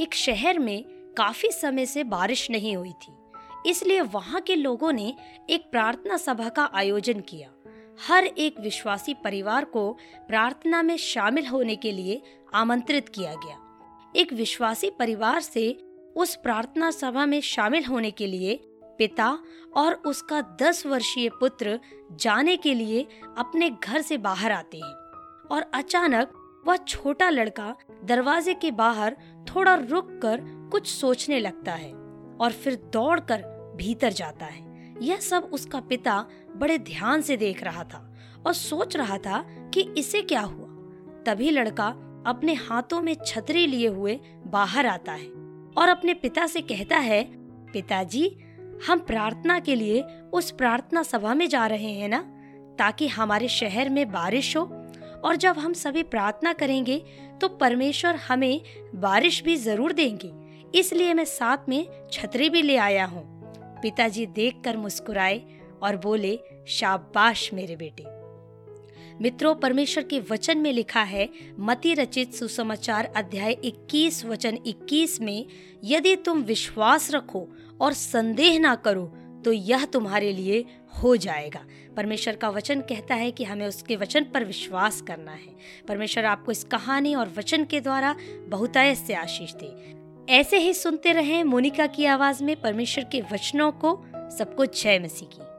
एक शहर में काफ़ी समय से बारिश नहीं हुई थी। इसलिए वहाँ के लोगों ने एक प्रार्थना सभा का आयोजन किया। हर एक विश्वासी परिवार को प्रार्थना में शामिल होने के लिए आमंत्रित किया गया। एक विश्वासी परिवार से उस प्रार्थना सभा में शामिल होने के लिए पिता और उसका दस वर्षीय पुत्र जाने के लिए अपने घर से बाहर आते हैं और अचानक वह छोटा लड़का दरवाजे के बाहर थोड़ा रुक कर कुछ सोचने लगता है और फिर दौड़कर भीतर जाता है। यह सब उसका पिता बड़े ध्यान से देख रहा था और सोच रहा था कि इसे क्या हुआ। तभी लड़का अपने हाथों में छतरी लिए हुए बाहर आता है और अपने पिता से कहता है, पिताजी, हम प्रार्थना के लिए उस प्रार्थना सभा में जा रहे हैं ना, ताकि हमारे शहर में बारिश हो और जब हम सभी प्रार्थना करेंगे तो परमेश्वर हमें बारिश भी ज़रूर देंगे। इसलिए मैं साथ में छतरी भी ले आया हूँ। पिताजी देखकर मुस्कुराए और बोले, शाबाश मेरे बेटे। मित्रों, परमेश्वर के वचन में लिखा है, मती रचित सुसमाचार अध्याय 21 वचन 21 में, यदि तुम विश्वास रखो और संदेह ना करो तो यह तुम्हारे लिए हो जाएगा। परमेश्वर का वचन कहता है कि हमें उसके वचन पर विश्वास करना है। परमेश्वर आपको इस कहानी और वचन के द्वारा बहुतायत से आशीष दे। ऐसे ही सुनते रहें मोनिका की आवाज़ में परमेश्वर के वचनों को सबको जय मसीह की।